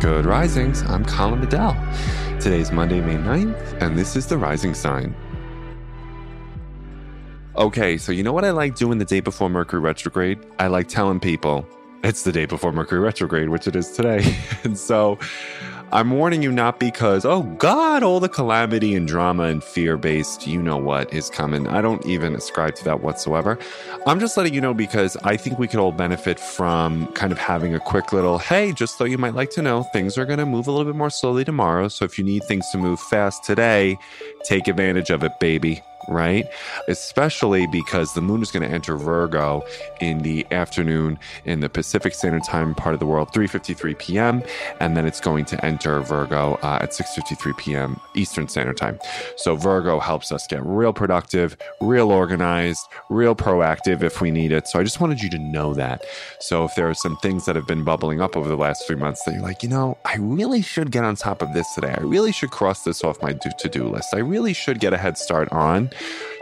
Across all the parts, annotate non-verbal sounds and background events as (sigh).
Good Risings. I'm Colin Bedell. Today's Monday, May 9th, and this is the Rising Sign. Okay, so you know what I like doing the day before Mercury retrograde? I like telling people it's the day before Mercury retrograde, which it is today. (laughs) and so I'm warning you not because, oh God, all the calamity and drama and fear based, you know what is coming. I don't even ascribe to that whatsoever. I'm just letting you know because I think we could all benefit from kind of having a quick little, hey, just so you might like to know, things are going to move a little bit more slowly tomorrow. So if you need things to move fast today, take advantage of it, baby right? Especially because the moon is going to enter Virgo in the afternoon in the Pacific Standard Time part of the world, 3:53 p.m., and then it's going to enter Virgo uh, at 6:53 p.m. Eastern Standard Time. So Virgo helps us get real productive, real organized, real proactive if we need it. So I just wanted you to know that. So if there are some things that have been bubbling up over the last three months that you're like, you know, I really should get on top of this today. I really should cross this off my to-do list. I really should get a head start on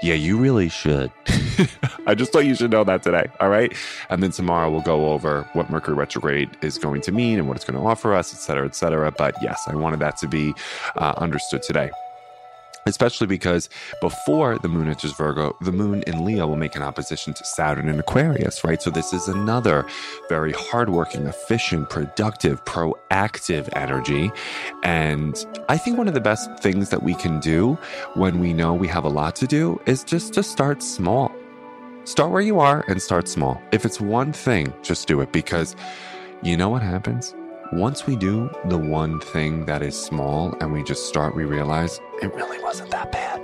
yeah, you really should. (laughs) I just thought you should know that today. All right. And then tomorrow we'll go over what Mercury retrograde is going to mean and what it's going to offer us, et cetera, et cetera. But yes, I wanted that to be uh, understood today especially because before the moon enters Virgo, the moon in Leo will make an opposition to Saturn in Aquarius, right? So this is another very hardworking, efficient, productive, proactive energy. And I think one of the best things that we can do when we know we have a lot to do is just to start small. Start where you are and start small. If it's one thing, just do it because you know what happens? Once we do the one thing that is small and we just start, we realize it really wasn't that bad.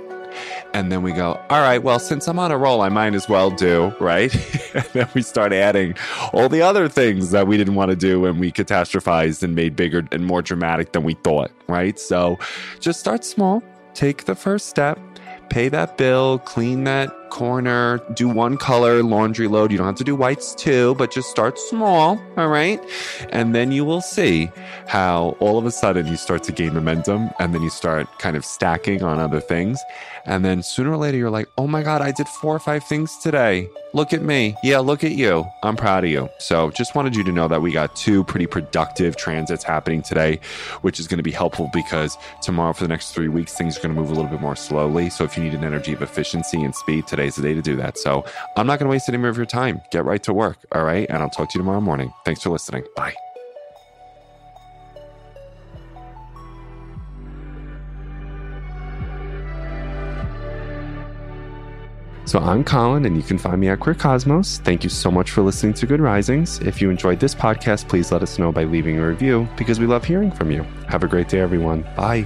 And then we go, all right, well, since I'm on a roll, I might as well do, right? (laughs) and then we start adding all the other things that we didn't want to do and we catastrophized and made bigger and more dramatic than we thought, right? So just start small, take the first step, pay that bill, clean that corner, do one color laundry load. You don't have to do whites too, but just start small. All right. And then you will see how all of a sudden you start to gain momentum and then you start kind of stacking on other things. And then sooner or later, you're like, oh my God, I did four or five things today. Look at me. Yeah, look at you. I'm proud of you. So just wanted you to know that we got two pretty productive transits happening today, which is going to be helpful because tomorrow for the next three weeks, things are going to move a little bit more slowly. So if you need an energy of efficiency and speed, today's the day to do that. So I'm not going to waste any more of your time. Get right to work. All right. And I'll talk to you tomorrow morning. Thanks for listening. Bye. So I'm Colin, and you can find me at Queer Cosmos. Thank you so much for listening to Good Risings. If you enjoyed this podcast, please let us know by leaving a review because we love hearing from you. Have a great day, everyone. Bye.